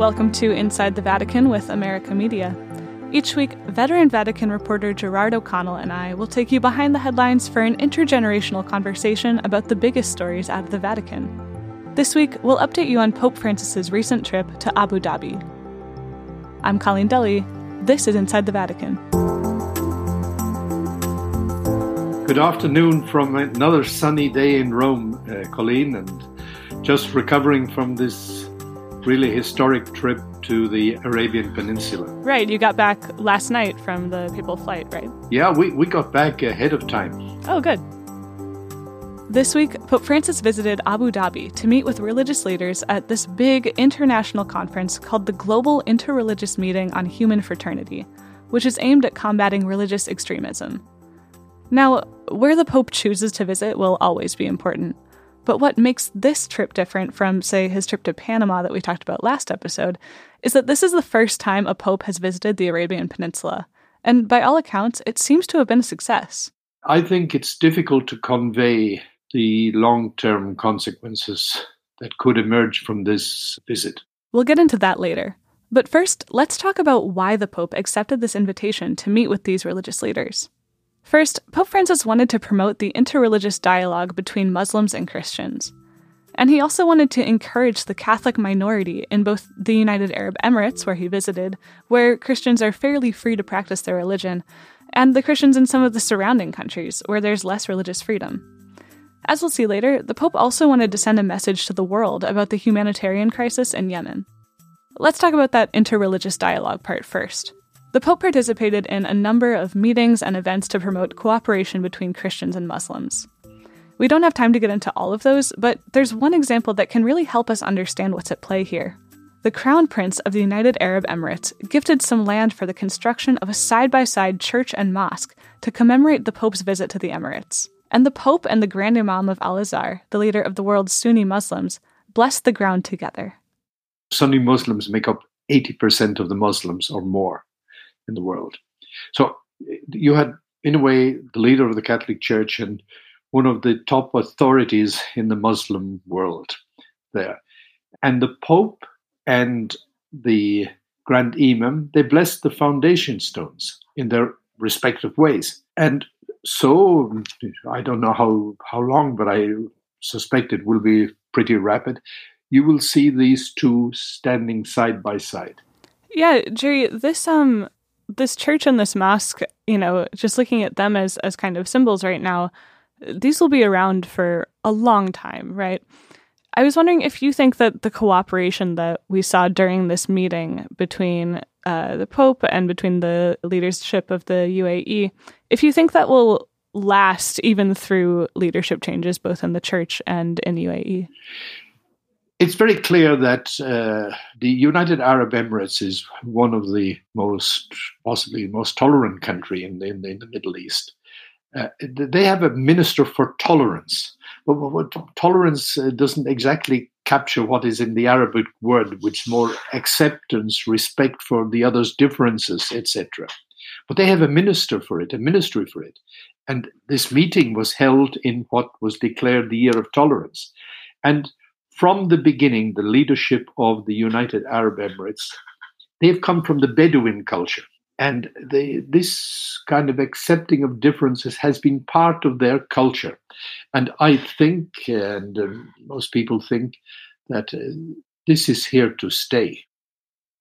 Welcome to Inside the Vatican with America Media. Each week, veteran Vatican reporter Gerard O'Connell and I will take you behind the headlines for an intergenerational conversation about the biggest stories out of the Vatican. This week, we'll update you on Pope Francis's recent trip to Abu Dhabi. I'm Colleen Dulle. This is Inside the Vatican. Good afternoon from another sunny day in Rome, uh, Colleen, and just recovering from this really historic trip to the Arabian Peninsula. Right, you got back last night from the papal flight, right? Yeah, we, we got back ahead of time. Oh, good. This week, Pope Francis visited Abu Dhabi to meet with religious leaders at this big international conference called the Global Interreligious Meeting on Human Fraternity, which is aimed at combating religious extremism. Now, where the Pope chooses to visit will always be important. But what makes this trip different from, say, his trip to Panama that we talked about last episode is that this is the first time a Pope has visited the Arabian Peninsula. And by all accounts, it seems to have been a success. I think it's difficult to convey the long term consequences that could emerge from this visit. We'll get into that later. But first, let's talk about why the Pope accepted this invitation to meet with these religious leaders. First, Pope Francis wanted to promote the interreligious dialogue between Muslims and Christians. And he also wanted to encourage the Catholic minority in both the United Arab Emirates, where he visited, where Christians are fairly free to practice their religion, and the Christians in some of the surrounding countries, where there's less religious freedom. As we'll see later, the Pope also wanted to send a message to the world about the humanitarian crisis in Yemen. Let's talk about that interreligious dialogue part first. The Pope participated in a number of meetings and events to promote cooperation between Christians and Muslims. We don't have time to get into all of those, but there's one example that can really help us understand what's at play here. The Crown Prince of the United Arab Emirates gifted some land for the construction of a side by side church and mosque to commemorate the Pope's visit to the Emirates. And the Pope and the Grand Imam of Al Azhar, the leader of the world's Sunni Muslims, blessed the ground together. Sunni Muslims make up 80% of the Muslims or more in the world. So you had, in a way, the leader of the Catholic Church and one of the top authorities in the Muslim world there. And the Pope and the Grand Imam, they blessed the foundation stones in their respective ways. And so I don't know how, how long, but I suspect it will be pretty rapid. You will see these two standing side by side. Yeah, Jerry, this um this church and this mosque, you know, just looking at them as as kind of symbols right now, these will be around for a long time, right? I was wondering if you think that the cooperation that we saw during this meeting between uh, the Pope and between the leadership of the UAE, if you think that will last even through leadership changes both in the church and in UAE. It's very clear that uh, the United Arab Emirates is one of the most, possibly most tolerant country in the, in the, in the Middle East. Uh, they have a minister for tolerance, but what, tolerance uh, doesn't exactly capture what is in the Arabic word, which more acceptance, respect for the other's differences, etc. But they have a minister for it, a ministry for it. And this meeting was held in what was declared the year of tolerance. And from the beginning, the leadership of the United Arab Emirates, they've come from the Bedouin culture. And they, this kind of accepting of differences has been part of their culture. And I think, and uh, most people think, that uh, this is here to stay.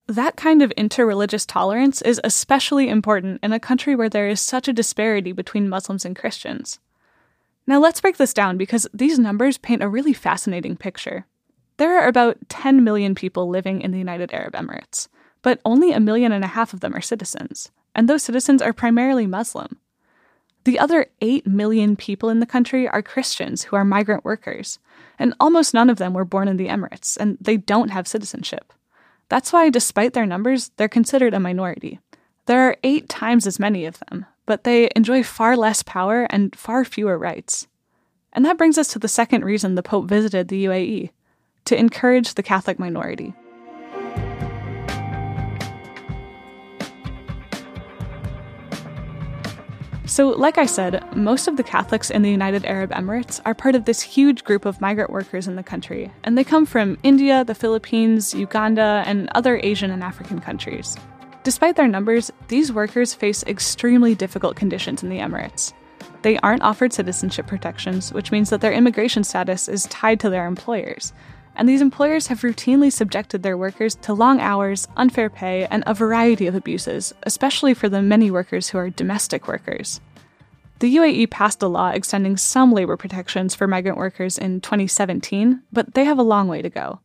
That kind of interreligious tolerance is especially important in a country where there is such a disparity between Muslims and Christians. Now let's break this down because these numbers paint a really fascinating picture. There are about 10 million people living in the United Arab Emirates, but only a million and a half of them are citizens, and those citizens are primarily Muslim. The other 8 million people in the country are Christians who are migrant workers, and almost none of them were born in the Emirates, and they don't have citizenship. That's why, despite their numbers, they're considered a minority. There are eight times as many of them, but they enjoy far less power and far fewer rights. And that brings us to the second reason the Pope visited the UAE to encourage the Catholic minority. So, like I said, most of the Catholics in the United Arab Emirates are part of this huge group of migrant workers in the country, and they come from India, the Philippines, Uganda, and other Asian and African countries. Despite their numbers, these workers face extremely difficult conditions in the Emirates. They aren't offered citizenship protections, which means that their immigration status is tied to their employers. And these employers have routinely subjected their workers to long hours, unfair pay, and a variety of abuses, especially for the many workers who are domestic workers. The UAE passed a law extending some labor protections for migrant workers in 2017, but they have a long way to go.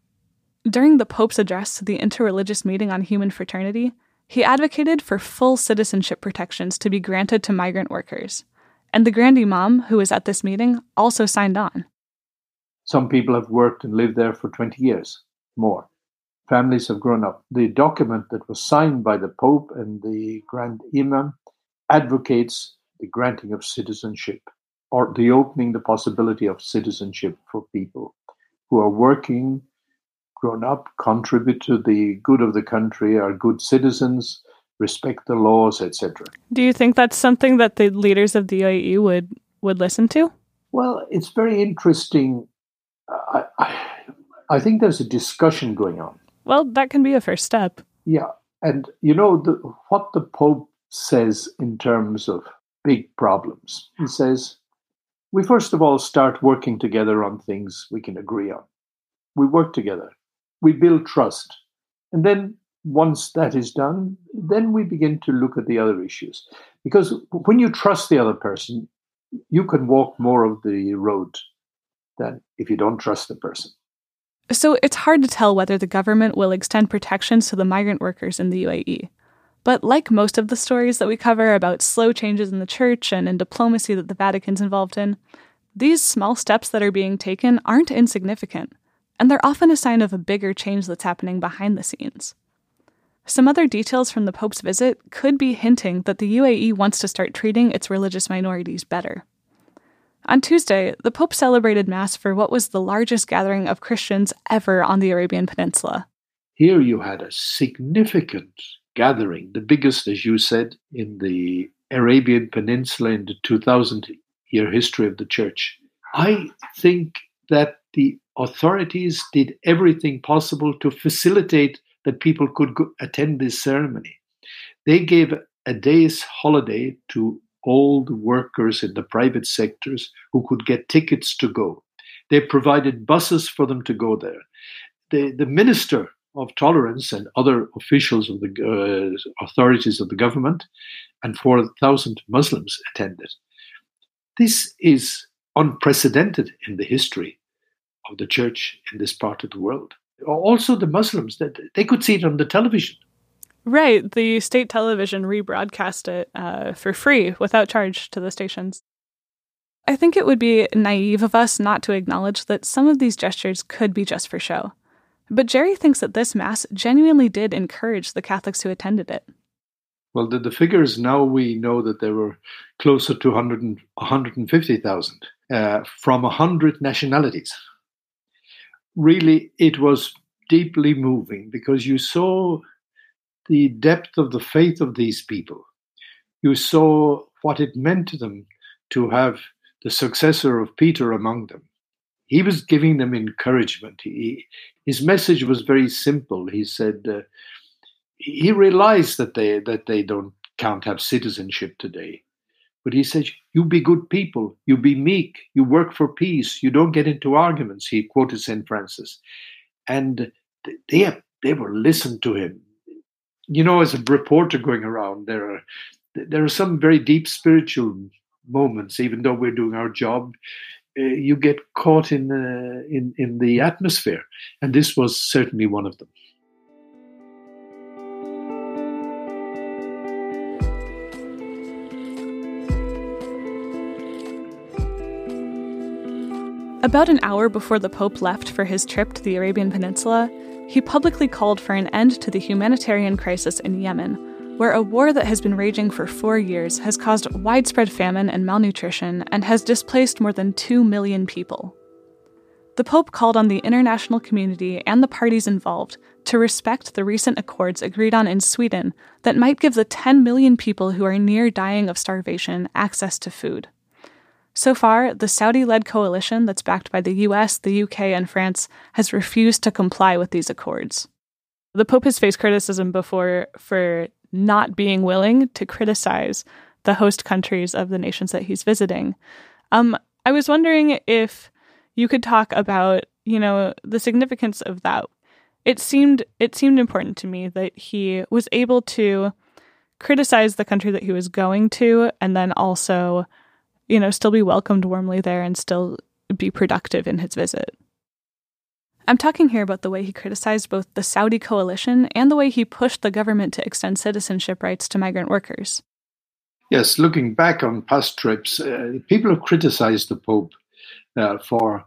During the Pope's address to the Interreligious Meeting on Human Fraternity, he advocated for full citizenship protections to be granted to migrant workers. And the Grand Imam, who was at this meeting, also signed on. Some people have worked and lived there for 20 years, more. Families have grown up. The document that was signed by the Pope and the Grand Imam advocates the granting of citizenship or the opening the possibility of citizenship for people who are working, grown up, contribute to the good of the country, are good citizens, respect the laws, etc. Do you think that's something that the leaders of the UAE would would listen to? Well, it's very interesting. I, I, I think there's a discussion going on. Well, that can be a first step. Yeah, and you know the, what the Pope says in terms of big problems. He says we first of all start working together on things we can agree on. We work together. We build trust, and then once that is done, then we begin to look at the other issues. Because when you trust the other person, you can walk more of the road than if you don't trust the person. So it's hard to tell whether the government will extend protections to the migrant workers in the UAE. But like most of the stories that we cover about slow changes in the church and in diplomacy that the Vatican's involved in, these small steps that are being taken aren't insignificant, and they're often a sign of a bigger change that's happening behind the scenes. Some other details from the Pope's visit could be hinting that the UAE wants to start treating its religious minorities better. On Tuesday, the Pope celebrated Mass for what was the largest gathering of Christians ever on the Arabian Peninsula. Here you had a significant gathering, the biggest, as you said, in the Arabian Peninsula in the 2000 year history of the Church. I think that the authorities did everything possible to facilitate that people could go, attend this ceremony. They gave a day's holiday to all the workers in the private sectors who could get tickets to go. They provided buses for them to go there. The, the minister of tolerance and other officials of the uh, authorities of the government and 4,000 Muslims attended. This is unprecedented in the history of the church in this part of the world also the Muslims that they could see it on the television. Right, the state television rebroadcast it uh, for free without charge to the stations. I think it would be naive of us not to acknowledge that some of these gestures could be just for show. But Jerry thinks that this Mass genuinely did encourage the Catholics who attended it. Well, the, the figures now we know that there were closer to 100 150,000 uh, from 100 nationalities really it was deeply moving because you saw the depth of the faith of these people. You saw what it meant to them to have the successor of Peter among them. He was giving them encouragement. He, his message was very simple. He said uh, he realized that they that they don't can't have citizenship today, but he says, You be good people, you be meek, you work for peace, you don't get into arguments. He quoted St. Francis. And they, they were listened to him. You know, as a reporter going around, there are there are some very deep spiritual moments, even though we're doing our job. Uh, you get caught in, uh, in in the atmosphere, and this was certainly one of them. About an hour before the Pope left for his trip to the Arabian Peninsula, he publicly called for an end to the humanitarian crisis in Yemen, where a war that has been raging for four years has caused widespread famine and malnutrition and has displaced more than 2 million people. The Pope called on the international community and the parties involved to respect the recent accords agreed on in Sweden that might give the 10 million people who are near dying of starvation access to food. So far, the Saudi led coalition that's backed by the US, the UK, and France has refused to comply with these accords. The Pope has faced criticism before for not being willing to criticize the host countries of the nations that he's visiting. Um, I was wondering if you could talk about, you know, the significance of that. It seemed it seemed important to me that he was able to criticize the country that he was going to and then also, you know, still be welcomed warmly there and still be productive in his visit. I'm talking here about the way he criticized both the Saudi coalition and the way he pushed the government to extend citizenship rights to migrant workers. Yes, looking back on past trips, uh, people have criticized the Pope uh, for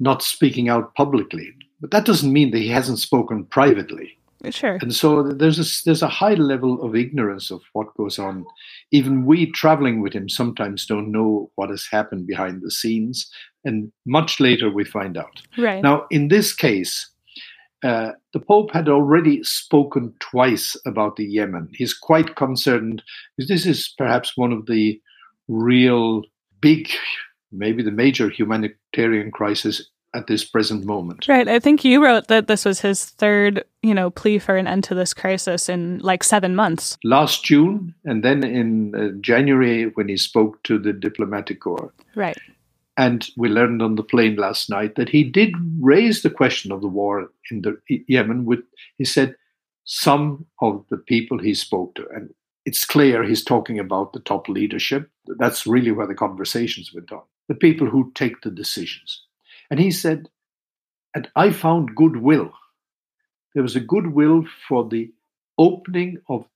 not speaking out publicly, but that doesn't mean that he hasn't spoken privately. Sure. And so there's a, there's a high level of ignorance of what goes on. Even we traveling with him sometimes don't know what has happened behind the scenes, and much later we find out. Right. Now, in this case, uh, the Pope had already spoken twice about the Yemen. He's quite concerned because this is perhaps one of the real big, maybe the major humanitarian crisis at this present moment. Right. I think you wrote that this was his third, you know, plea for an end to this crisis in like seven months. Last June, and then in uh, January when he spoke to the diplomatic corps. Right. And we learned on the plane last night that he did raise the question of the war in the Yemen. With he said some of the people he spoke to, and it's clear he's talking about the top leadership. That's really where the conversations went on. The people who take the decisions. And he said, and I found goodwill. There was a goodwill for the opening of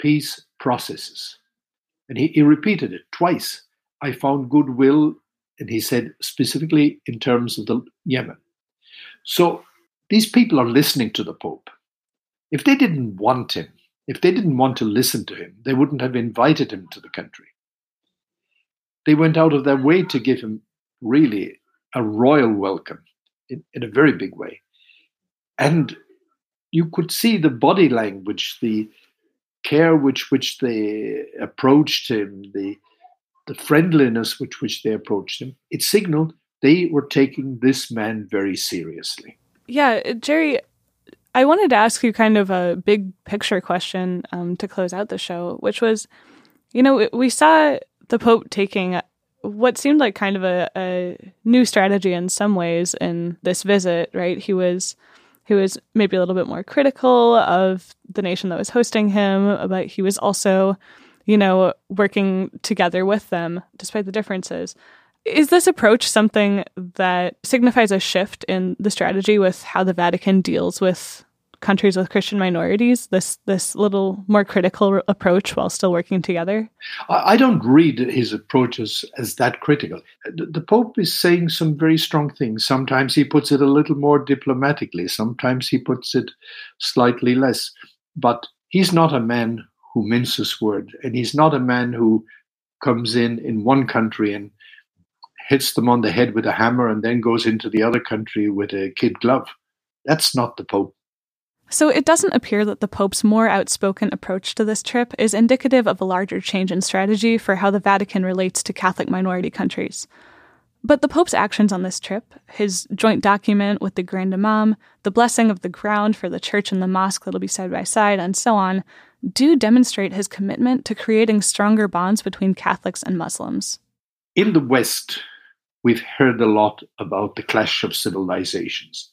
peace processes. And he, he repeated it twice. I found goodwill, and he said specifically in terms of the Yemen. So these people are listening to the Pope. If they didn't want him, if they didn't want to listen to him, they wouldn't have invited him to the country. They went out of their way to give him really a royal welcome in, in a very big way. And you could see the body language, the care which which they approached him, the the friendliness with which they approached him. It signaled they were taking this man very seriously. Yeah, Jerry, I wanted to ask you kind of a big picture question um, to close out the show, which was, you know, we saw the Pope taking what seemed like kind of a, a new strategy in some ways in this visit, right? He was he was maybe a little bit more critical of the nation that was hosting him, but he was also, you know, working together with them despite the differences. Is this approach something that signifies a shift in the strategy with how the Vatican deals with countries with Christian minorities, this this little more critical approach while still working together? I don't read his approaches as that critical. The Pope is saying some very strong things. Sometimes he puts it a little more diplomatically. Sometimes he puts it slightly less. But he's not a man who minces word, and he's not a man who comes in in one country and hits them on the head with a hammer and then goes into the other country with a kid glove. That's not the Pope. So it doesn't appear that the Pope's more outspoken approach to this trip is indicative of a larger change in strategy for how the Vatican relates to Catholic minority countries. But the Pope's actions on this trip, his joint document with the Grand Imam, the blessing of the ground for the church and the mosque that'll be side by side, and so on, do demonstrate his commitment to creating stronger bonds between Catholics and Muslims. In the West, we've heard a lot about the clash of civilizations.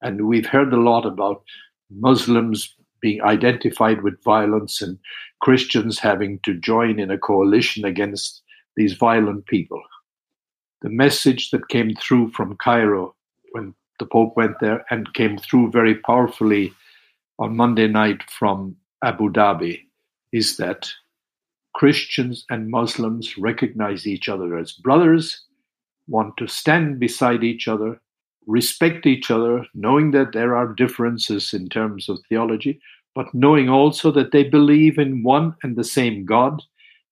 And we've heard a lot about Muslims being identified with violence and Christians having to join in a coalition against these violent people. The message that came through from Cairo when the Pope went there and came through very powerfully on Monday night from Abu Dhabi is that Christians and Muslims recognize each other as brothers, want to stand beside each other, respect each other, knowing that there are differences in terms of theology, but knowing also that they believe in one and the same God.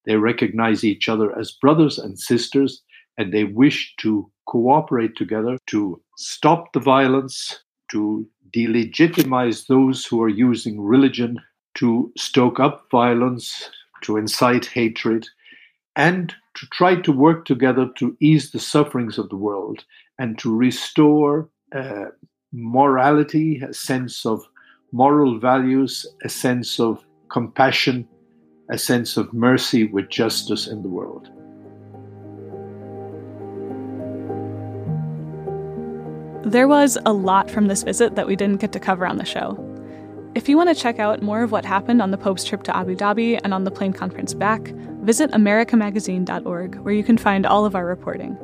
They recognize each other as brothers and sisters, and they wish to cooperate together to stop the violence, to delegitimize those who are using religion to stoke up violence, to incite hatred, and to try to work together to ease the sufferings of the world and to restore uh, morality, a sense of moral values, a sense of compassion, a sense of mercy with justice in the world. There was a lot from this visit that we didn't get to cover on the show. If you want to check out more of what happened on the Pope's trip to Abu Dhabi and on the plane conference back, visit americamagazine.org, where you can find all of our reporting.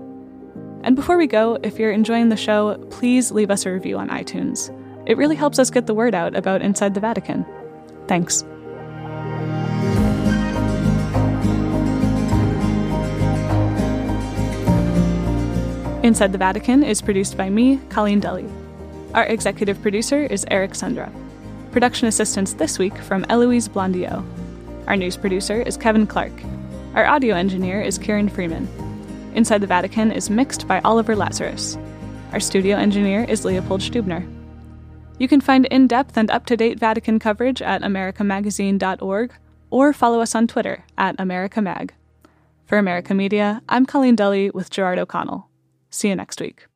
And before we go, if you're enjoying the show, please leave us a review on iTunes. It really helps us get the word out about Inside the Vatican. Thanks. Inside the Vatican is produced by me, Colleen Dulle. Our executive producer is Eric Sundrup. Production assistance this week from Eloise Blondiau. Our news producer is Kevin Clark. Our audio engineer is Kieran Freeman. Inside the Vatican is mixed by Oliver Lazarus. Our studio engineer is Leopold Stubner. You can find in depth and up to date Vatican coverage at americamagazine.org or follow us on Twitter at AmericaMag. For America Media, I'm Colleen Dulle with Gerard O'Connell. See you next week.